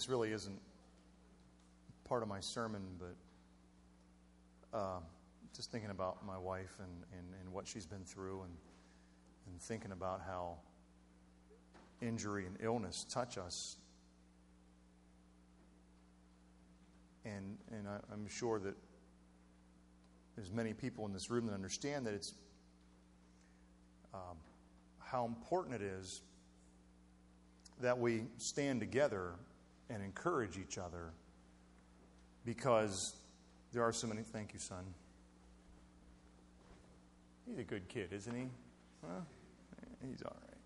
this really isn't part of my sermon, but uh, just thinking about my wife and, and, and what she's been through and, and thinking about how injury and illness touch us. And, and I, I'm sure that there's many people in this room that understand that it's um, how important it is that we stand together and encourage each other because there are so many. Thank you, son. He's a good kid, isn't he? Huh? He's all right.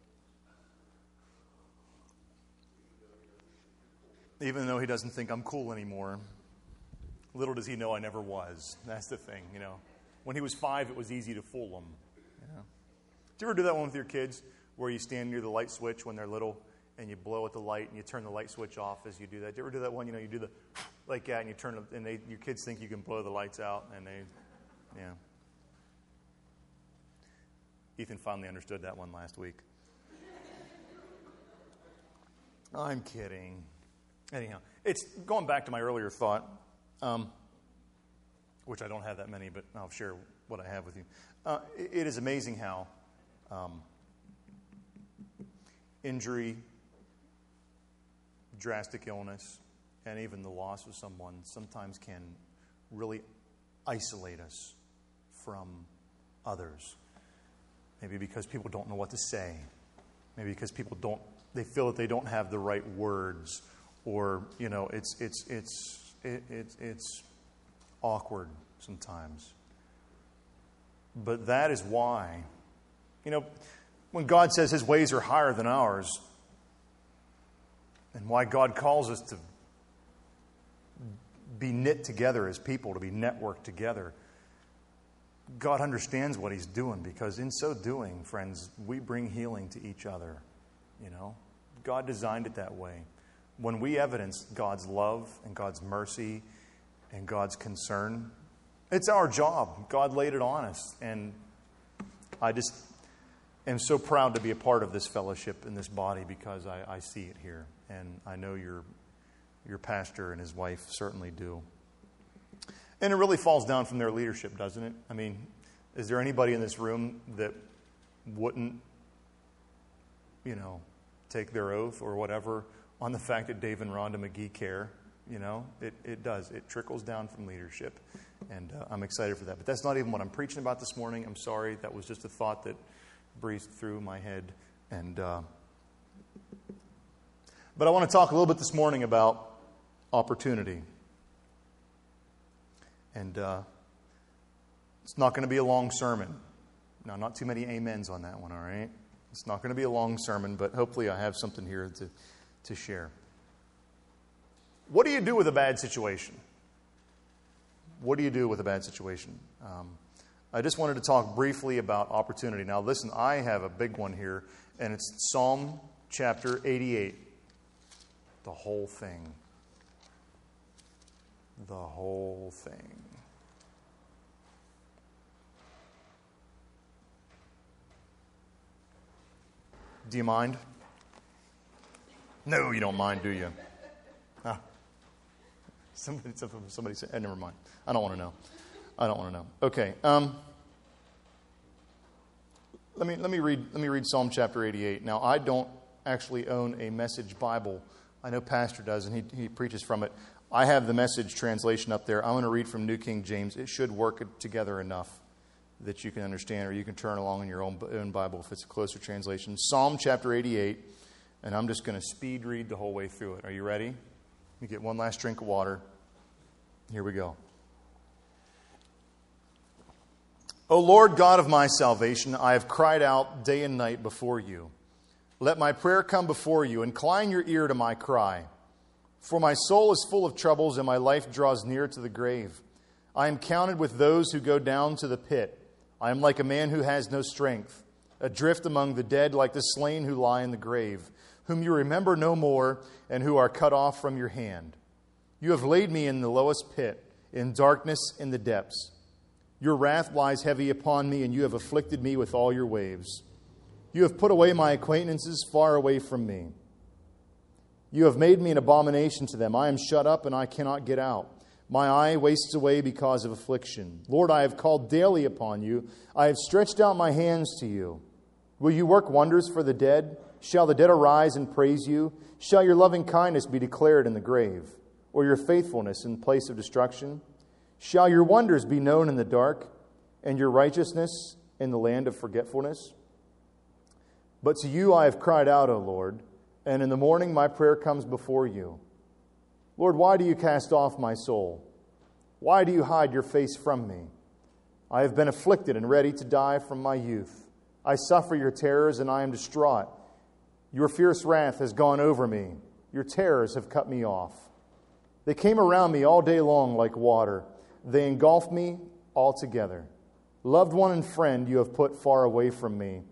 Even though he doesn't think I'm cool anymore, little does he know I never was. That's the thing, you know. When he was five, it was easy to fool him. You know? Do you ever do that one with your kids where you stand near the light switch when they're little and you blow at the light and you turn the light switch off as you do that? Do you ever do that one? You know, you do the like that and you turn and they, your kids think you can blow the lights out and they, yeah. Ethan finally understood that one last week. I'm kidding. Anyhow, it's going back to my earlier thought, um, which I don't have that many, but I'll share what I have with you. Uh, it is amazing how um, injury, drastic illness, and even the loss of someone sometimes can really isolate us from others. Maybe because people don't know what to say. Maybe because people don't, they feel that they don't have the right words. Or, you know, it's, it's, it's, it, it, it's awkward sometimes. But that is why, you know, when God says his ways are higher than ours, and why God calls us to be knit together as people, to be networked together. God understands what He's doing because, in so doing, friends, we bring healing to each other. You know, God designed it that way. When we evidence God's love and God's mercy and God's concern, it's our job. God laid it on us. And I just am so proud to be a part of this fellowship in this body because I, I see it here. And I know you're your pastor and his wife certainly do. And it really falls down from their leadership, doesn't it? I mean, is there anybody in this room that wouldn't, you know, take their oath or whatever on the fact that Dave and Rhonda McGee care? You know, it, it does. It trickles down from leadership. And uh, I'm excited for that. But that's not even what I'm preaching about this morning. I'm sorry. That was just a thought that breezed through my head. And, uh, but I want to talk a little bit this morning about opportunity. And uh, it's not going to be a long sermon. Now, not too many amens on that one, all right? It's not going to be a long sermon, but hopefully I have something here to, to share. What do you do with a bad situation? What do you do with a bad situation? Um, I just wanted to talk briefly about opportunity. Now, listen, I have a big one here, and it's Psalm chapter 88, the whole thing the whole thing. Do you mind? No, you don't mind, do you? Ah. Somebody, somebody said, never mind. I don't want to know. I don't want to know. Okay. Um, let me, let, me read, let me read Psalm chapter 88. Now, I don't actually own a message Bible. I know Pastor does, and he, he preaches from it. I have the message translation up there. I'm going to read from New King James. It should work together enough that you can understand, or you can turn along in your own, own Bible if it's a closer translation. Psalm chapter 88, and I'm just going to speed read the whole way through it. Are you ready? You get one last drink of water. Here we go. O Lord God of my salvation, I have cried out day and night before you. Let my prayer come before you. Incline your ear to my cry. For my soul is full of troubles, and my life draws near to the grave. I am counted with those who go down to the pit. I am like a man who has no strength, adrift among the dead, like the slain who lie in the grave, whom you remember no more, and who are cut off from your hand. You have laid me in the lowest pit, in darkness in the depths. Your wrath lies heavy upon me, and you have afflicted me with all your waves. You have put away my acquaintances far away from me. You have made me an abomination to them. I am shut up and I cannot get out. My eye wastes away because of affliction. Lord, I have called daily upon you. I have stretched out my hands to you. Will you work wonders for the dead? Shall the dead arise and praise you? Shall your loving kindness be declared in the grave, or your faithfulness in place of destruction? Shall your wonders be known in the dark, and your righteousness in the land of forgetfulness? But to you I have cried out, O Lord, and in the morning my prayer comes before you. Lord, why do you cast off my soul? Why do you hide your face from me? I have been afflicted and ready to die from my youth. I suffer your terrors and I am distraught. Your fierce wrath has gone over me. Your terrors have cut me off. They came around me all day long like water. They engulfed me altogether. Loved one and friend you have put far away from me,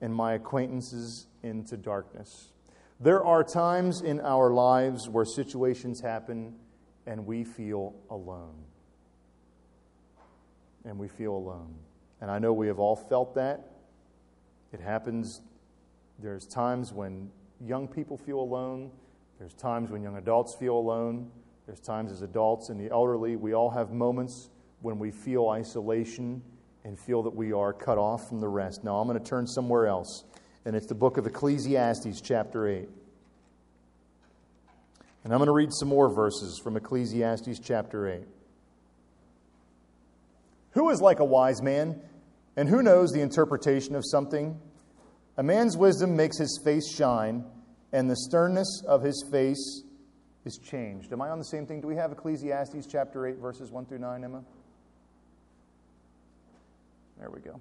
and my acquaintances into darkness. There are times in our lives where situations happen and we feel alone. And we feel alone. And I know we have all felt that. It happens. There's times when young people feel alone. There's times when young adults feel alone. There's times as adults and the elderly, we all have moments when we feel isolation and feel that we are cut off from the rest. Now, I'm going to turn somewhere else, and it's the book of Ecclesiastes, chapter 8. And I'm going to read some more verses from Ecclesiastes, chapter 8. Who is like a wise man? And who knows the interpretation of something? A man's wisdom makes his face shine, and the sternness of his face is changed. Am I on the same thing? Do we have Ecclesiastes chapter 8, verses 1 through 9, Emma? There we go.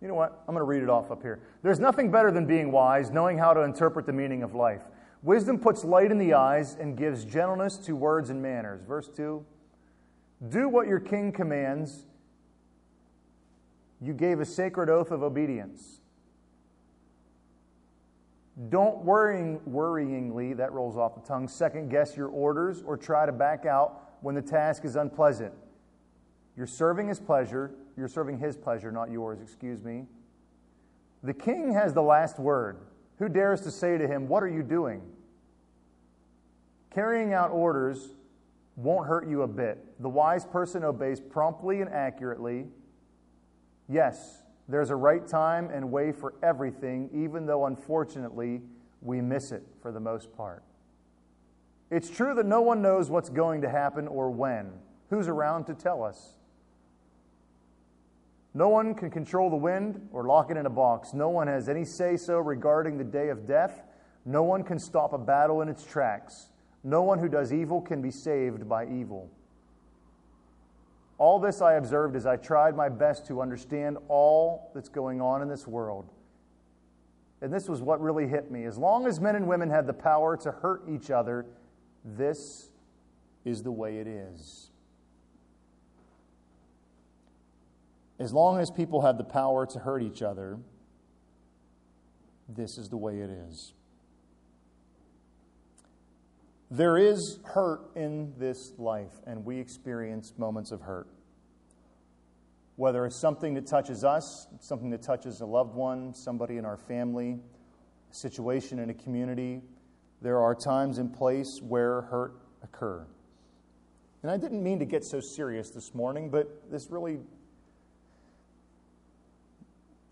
You know what? I'm going to read it off up here. There's nothing better than being wise, knowing how to interpret the meaning of life. Wisdom puts light in the eyes and gives gentleness to words and manners. Verse 2 Do what your king commands you gave a sacred oath of obedience. Don't worrying, worryingly, that rolls off the tongue, second guess your orders or try to back out when the task is unpleasant. You're serving his pleasure. You're serving his pleasure, not yours, excuse me. The king has the last word. Who dares to say to him, What are you doing? Carrying out orders won't hurt you a bit. The wise person obeys promptly and accurately Yes, there's a right time and way for everything, even though unfortunately we miss it for the most part. It's true that no one knows what's going to happen or when. Who's around to tell us? No one can control the wind or lock it in a box. No one has any say so regarding the day of death. No one can stop a battle in its tracks. No one who does evil can be saved by evil. All this I observed as I tried my best to understand all that's going on in this world. And this was what really hit me. As long as men and women had the power to hurt each other, this is the way it is. As long as people have the power to hurt each other, this is the way it is. There is hurt in this life, and we experience moments of hurt. Whether it's something that touches us, something that touches a loved one, somebody in our family, a situation in a community, there are times and place where hurt occur. And I didn't mean to get so serious this morning, but this really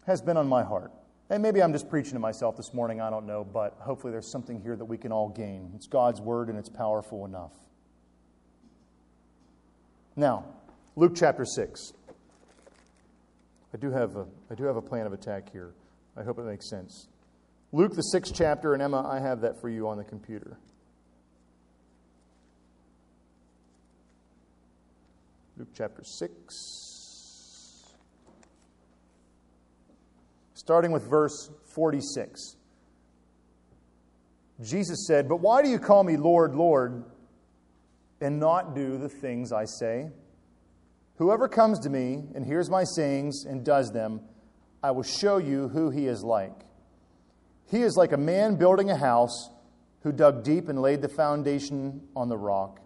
has been on my heart. And maybe I'm just preaching to myself this morning, I don't know, but hopefully there's something here that we can all gain. It's God's word and it's powerful enough. Now, Luke chapter 6. I do have a, I do have a plan of attack here. I hope it makes sense. Luke, the sixth chapter, and Emma, I have that for you on the computer. Luke chapter 6. Starting with verse 46. Jesus said, But why do you call me Lord, Lord, and not do the things I say? Whoever comes to me and hears my sayings and does them, I will show you who he is like. He is like a man building a house who dug deep and laid the foundation on the rock.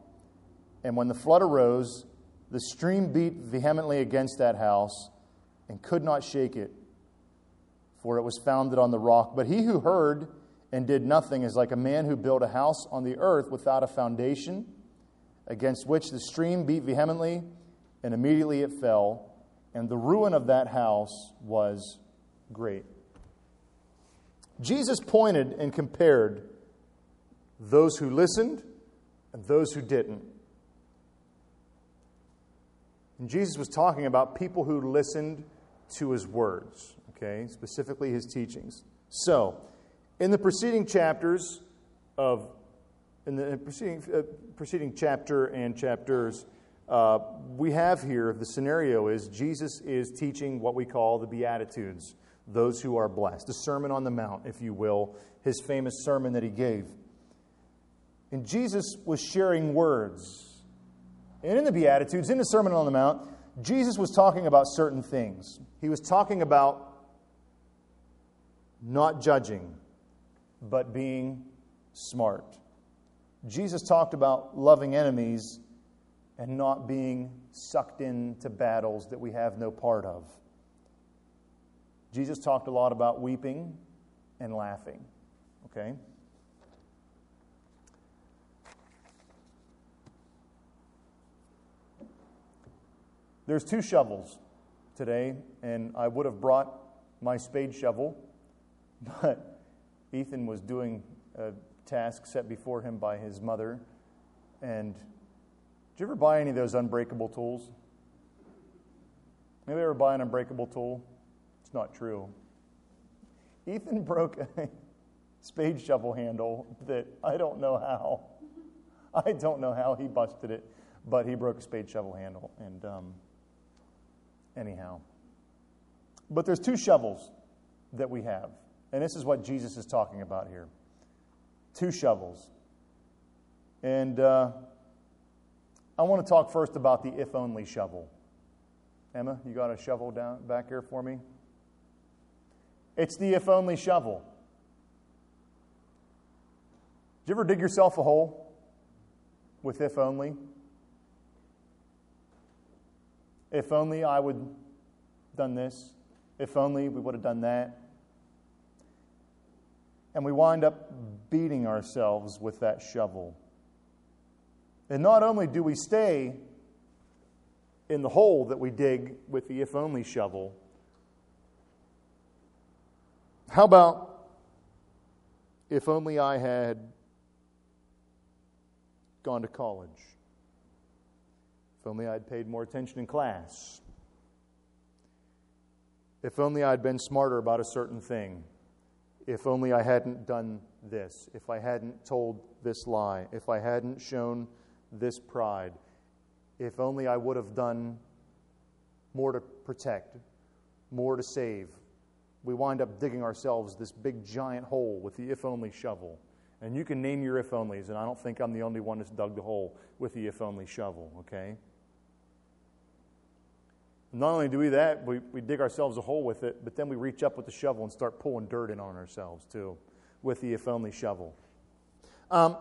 And when the flood arose, the stream beat vehemently against that house and could not shake it for it was founded on the rock. But he who heard and did nothing is like a man who built a house on the earth without a foundation, against which the stream beat vehemently, and immediately it fell, and the ruin of that house was great. Jesus pointed and compared those who listened and those who didn't. And Jesus was talking about people who listened to his words, okay, specifically his teachings. So, in the preceding chapters of, in the preceding, uh, preceding chapter and chapters, uh, we have here the scenario is Jesus is teaching what we call the Beatitudes, those who are blessed, the Sermon on the Mount, if you will, his famous sermon that he gave. And Jesus was sharing words. And in the Beatitudes, in the Sermon on the Mount, Jesus was talking about certain things. He was talking about not judging, but being smart. Jesus talked about loving enemies and not being sucked into battles that we have no part of. Jesus talked a lot about weeping and laughing. Okay? There's two shovels today, and I would have brought my spade shovel, but Ethan was doing a task set before him by his mother. And did you ever buy any of those unbreakable tools? Anybody ever buy an unbreakable tool? It's not true. Ethan broke a spade shovel handle that I don't know how. I don't know how he busted it, but he broke a spade shovel handle. And um, anyhow. But there's two shovels that we have. And this is what Jesus is talking about here two shovels. And uh, I want to talk first about the if only shovel. Emma, you got a shovel down back here for me? It's the if only shovel. Did you ever dig yourself a hole with if only? If only I would done this. If only we would have done that. And we wind up beating ourselves with that shovel. And not only do we stay in the hole that we dig with the if only shovel, how about if only I had gone to college? If only I'd paid more attention in class. If only I'd been smarter about a certain thing. If only I hadn't done this. If I hadn't told this lie. If I hadn't shown this pride. If only I would have done more to protect, more to save. We wind up digging ourselves this big giant hole with the if only shovel. And you can name your if onlys, and I don't think I'm the only one that's dug the hole with the if only shovel, okay? Not only do we that, we, we dig ourselves a hole with it, but then we reach up with the shovel and start pulling dirt in on ourselves too, with the if only shovel. Um,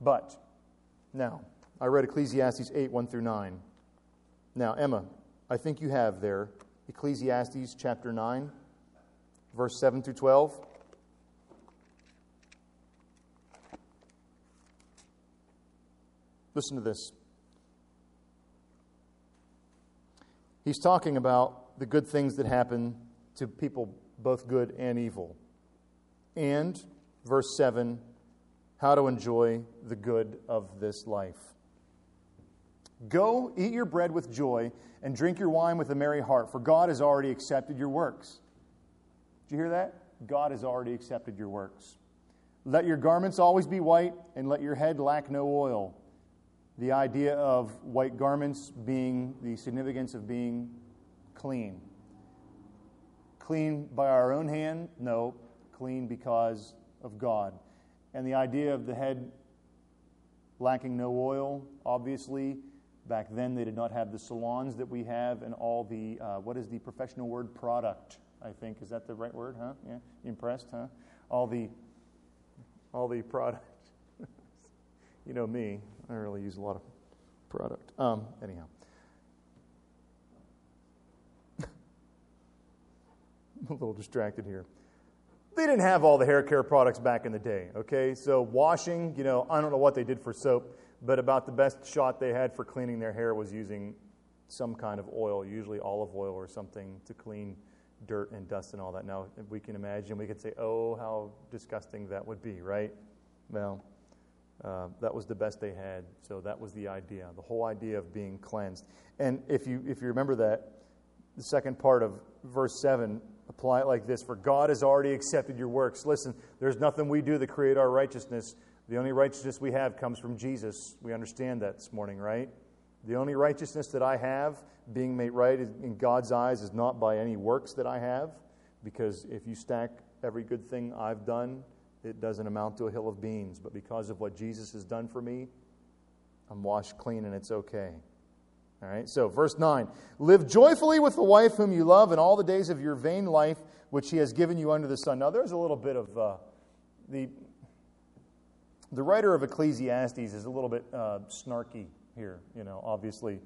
but, now, I read Ecclesiastes 8 1 through 9. Now, Emma, I think you have there Ecclesiastes chapter 9, verse 7 through 12. Listen to this. He's talking about the good things that happen to people, both good and evil. And, verse 7, how to enjoy the good of this life. Go, eat your bread with joy, and drink your wine with a merry heart, for God has already accepted your works. Did you hear that? God has already accepted your works. Let your garments always be white, and let your head lack no oil the idea of white garments being the significance of being clean. Clean by our own hand? No, clean because of God. And the idea of the head lacking no oil, obviously, back then they did not have the salons that we have and all the, uh, what is the professional word? Product, I think. Is that the right word, huh? Yeah? impressed, huh? All the, all the product. you know me, I don't really use a lot of product. Um, anyhow. I'm a little distracted here. They didn't have all the hair care products back in the day, okay? So, washing, you know, I don't know what they did for soap, but about the best shot they had for cleaning their hair was using some kind of oil, usually olive oil or something, to clean dirt and dust and all that. Now, we can imagine, we could say, oh, how disgusting that would be, right? Well, uh, that was the best they had, so that was the idea, the whole idea of being cleansed. And if you, if you remember that, the second part of verse 7, apply it like this For God has already accepted your works. Listen, there's nothing we do to create our righteousness. The only righteousness we have comes from Jesus. We understand that this morning, right? The only righteousness that I have, being made right in God's eyes, is not by any works that I have, because if you stack every good thing I've done, it doesn't amount to a hill of beans. But because of what Jesus has done for me, I'm washed clean and it's okay. All right, so verse 9 Live joyfully with the wife whom you love in all the days of your vain life, which he has given you under the sun. Now, there's a little bit of uh, the. The writer of Ecclesiastes is a little bit uh, snarky here, you know, obviously,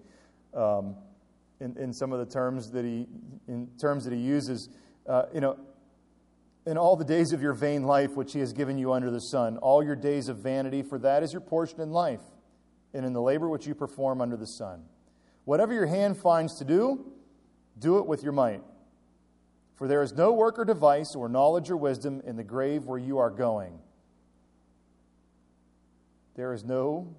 um, in, in some of the terms that he, in terms that he uses. Uh, you know, in all the days of your vain life which he has given you under the sun, all your days of vanity, for that is your portion in life, and in the labor which you perform under the sun. Whatever your hand finds to do, do it with your might. For there is no work or device or knowledge or wisdom in the grave where you are going. There is no.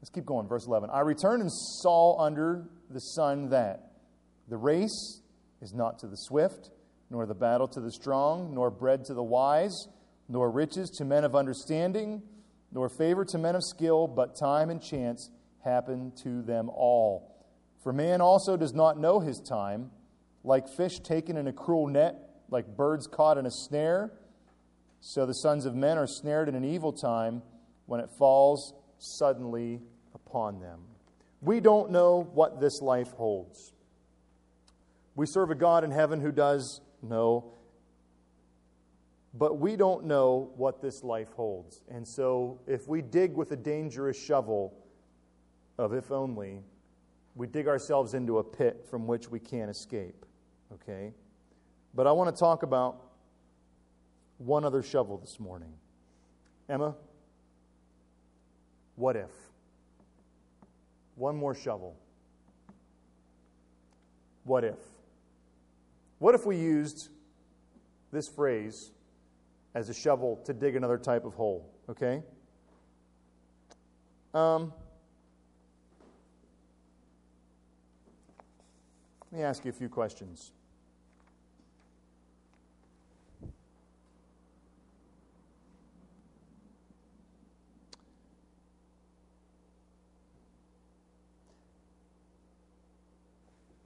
Let's keep going. Verse 11. I returned and saw under the sun that the race is not to the swift, nor the battle to the strong, nor bread to the wise, nor riches to men of understanding nor favor to men of skill, but time and chance happen to them all. For man also does not know his time, like fish taken in a cruel net, like birds caught in a snare. So the sons of men are snared in an evil time when it falls suddenly upon them. We don't know what this life holds. We serve a God in heaven who does know but we don't know what this life holds. And so, if we dig with a dangerous shovel of if only, we dig ourselves into a pit from which we can't escape. Okay? But I want to talk about one other shovel this morning. Emma, what if? One more shovel. What if? What if we used this phrase as a shovel to dig another type of hole. Okay? Um, let me ask you a few questions.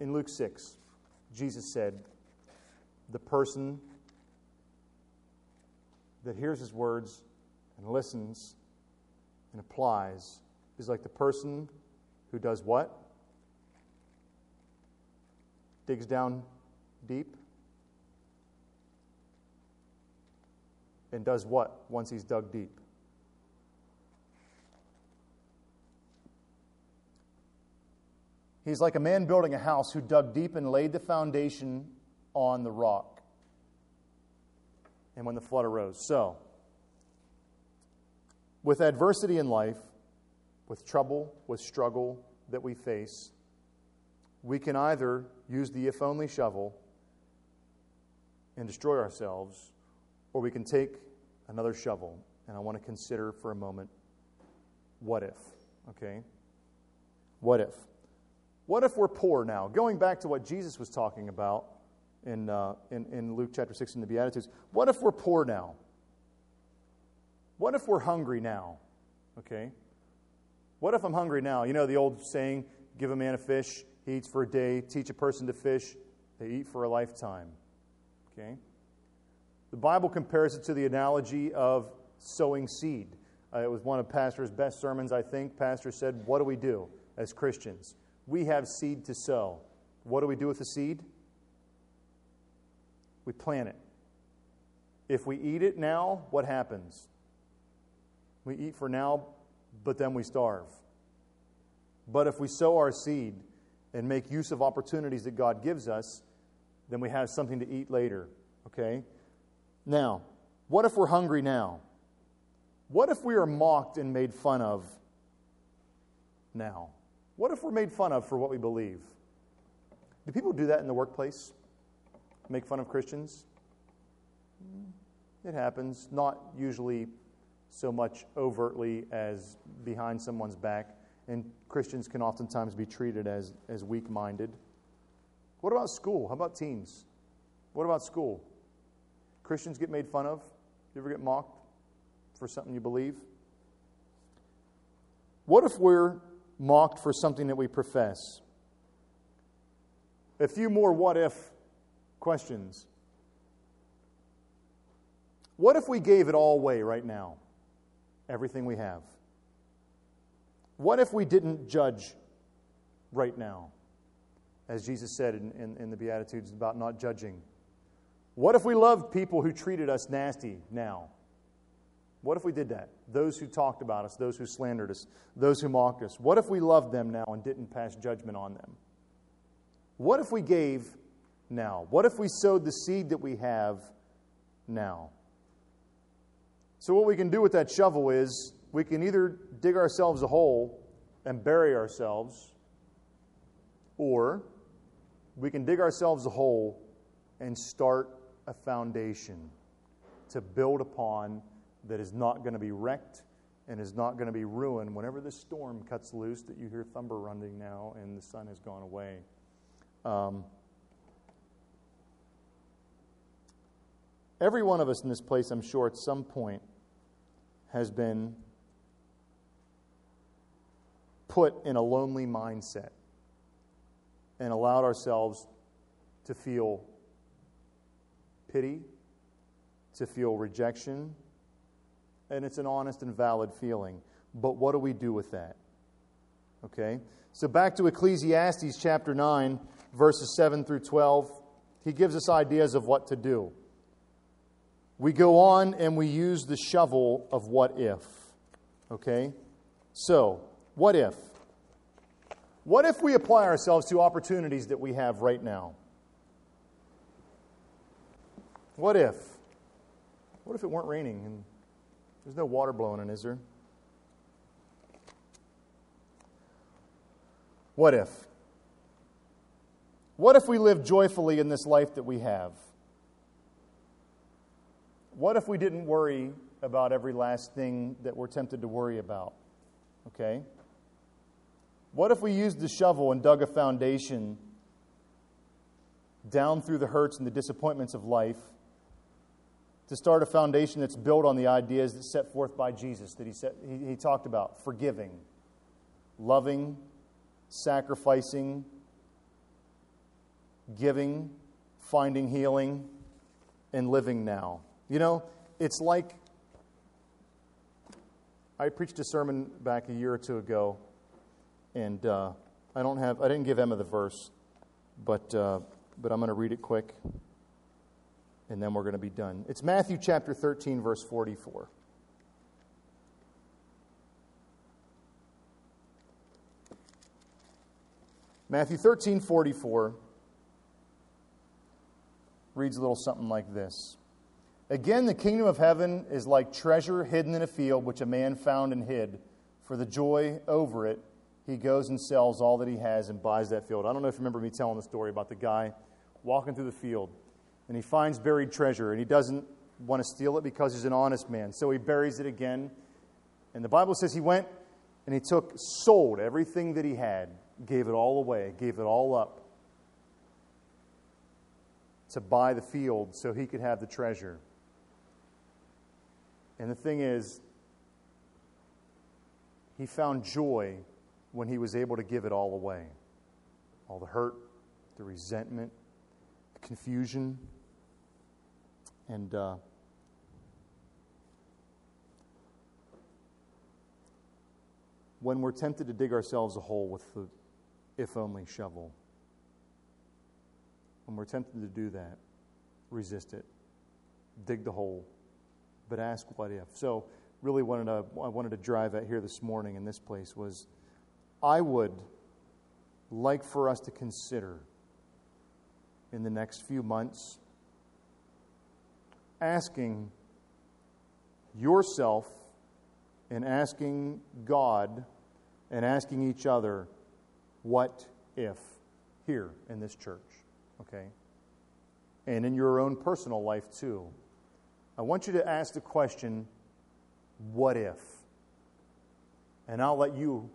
In Luke 6, Jesus said, The person that hears his words and listens and applies is like the person who does what? Digs down deep and does what once he's dug deep? He's like a man building a house who dug deep and laid the foundation on the rock and when the flood arose. So, with adversity in life, with trouble, with struggle that we face, we can either use the if only shovel and destroy ourselves, or we can take another shovel. And I want to consider for a moment what if, okay? What if? What if we're poor now? Going back to what Jesus was talking about in, uh, in, in Luke chapter 6 in the Beatitudes. What if we're poor now? What if we're hungry now? Okay? What if I'm hungry now? You know the old saying, give a man a fish, he eats for a day, teach a person to fish, they eat for a lifetime. Okay? The Bible compares it to the analogy of sowing seed. Uh, it was one of Pastor's best sermons, I think. Pastor said, What do we do as Christians? We have seed to sow. What do we do with the seed? We plant it. If we eat it now, what happens? We eat for now, but then we starve. But if we sow our seed and make use of opportunities that God gives us, then we have something to eat later. Okay? Now, what if we're hungry now? What if we are mocked and made fun of now? What if we're made fun of for what we believe? Do people do that in the workplace? Make fun of Christians? Mm, it happens, not usually so much overtly as behind someone's back, and Christians can oftentimes be treated as, as weak minded. What about school? How about teens? What about school? Christians get made fun of? You ever get mocked for something you believe? What if we're mocked for something that we profess? A few more what if questions. What if we gave it all away right now? Everything we have. What if we didn't judge right now? As Jesus said in, in, in, the Beatitudes about not judging. What if we loved people who treated us nasty now? What if we did that? Those who talked about us, those who slandered us, those who mocked us. What if we loved them now and didn't pass judgment on them? What if we gave now? What if we sowed the seed that we have now? So, what we can do with that shovel is we can either dig ourselves a hole and bury ourselves, or we can dig ourselves a hole and start a foundation to build upon that is not going to be wrecked and is not going to be ruined whenever the storm cuts loose that you hear thunder running now and the sun has gone away. Um, every one of us in this place, I'm sure, at some point has been put in a lonely mindset and allowed ourselves to feel pity, to feel rejection, and it's an honest and valid feeling. But what do we do with that? Okay? So back to Ecclesiastes chapter 9 verses 7 through 12, he gives us ideas of what to do. We go on and we use the shovel of what if. Okay? So, what if? What if we apply ourselves to opportunities that we have right now? What if? What if it weren't raining and there's no water blowing in, is there? What if? What if we live joyfully in this life that we have? What if we didn't worry about every last thing that we're tempted to worry about? Okay? What if we used the shovel and dug a foundation down through the hurts and the disappointments of life to start a foundation that's built on the ideas that set forth by Jesus that he, set, he, he talked about forgiving, loving, sacrificing, giving, finding healing, and living now. You know, it's like I preached a sermon back a year or two ago, and uh, I don't have I didn't give Emma the verse, but uh, but I'm going to read it quick, and then we're going to be done. It's Matthew chapter 13, verse 44. Matthew 13, 44 reads a little something like this Again, the kingdom of heaven is like treasure hidden in a field, which a man found and hid. For the joy over it, he goes and sells all that he has and buys that field. I don't know if you remember me telling the story about the guy walking through the field and he finds buried treasure and he doesn't want to steal it because he's an honest man. So he buries it again. And the Bible says he went and he took, sold everything that he had, gave it all away, gave it all up to buy the field so he could have the treasure. And the thing is, he found joy when he was able to give it all away all the hurt, the resentment, the confusion. And uh, when we're tempted to dig ourselves a hole with the if only shovel, when we're tempted to do that, resist it. Dig the hole, but ask what if. So, really wanted to, I wanted to drive at here this morning in this place was I would like for us to consider in the next few months? Asking yourself and asking God and asking each other, what if, here in this church, okay? And in your own personal life too. I want you to ask the question, what if? And I'll let you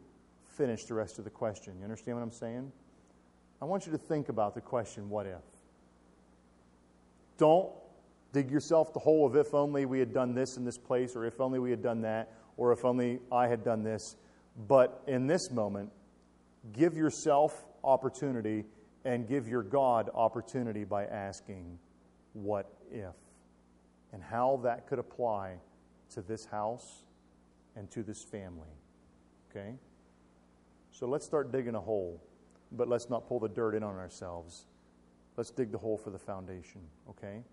finish the rest of the question. You understand what I'm saying? I want you to think about the question, what if? Don't dig yourself the hole of if only we had done this in this place, or if only we had done that, or if only I had done this. But in this moment, give yourself opportunity and give your God opportunity by asking, What if? And how that could apply to this house and to this family. Okay? So let's start digging a hole, but let's not pull the dirt in on ourselves. Let's dig the hole for the foundation. Okay?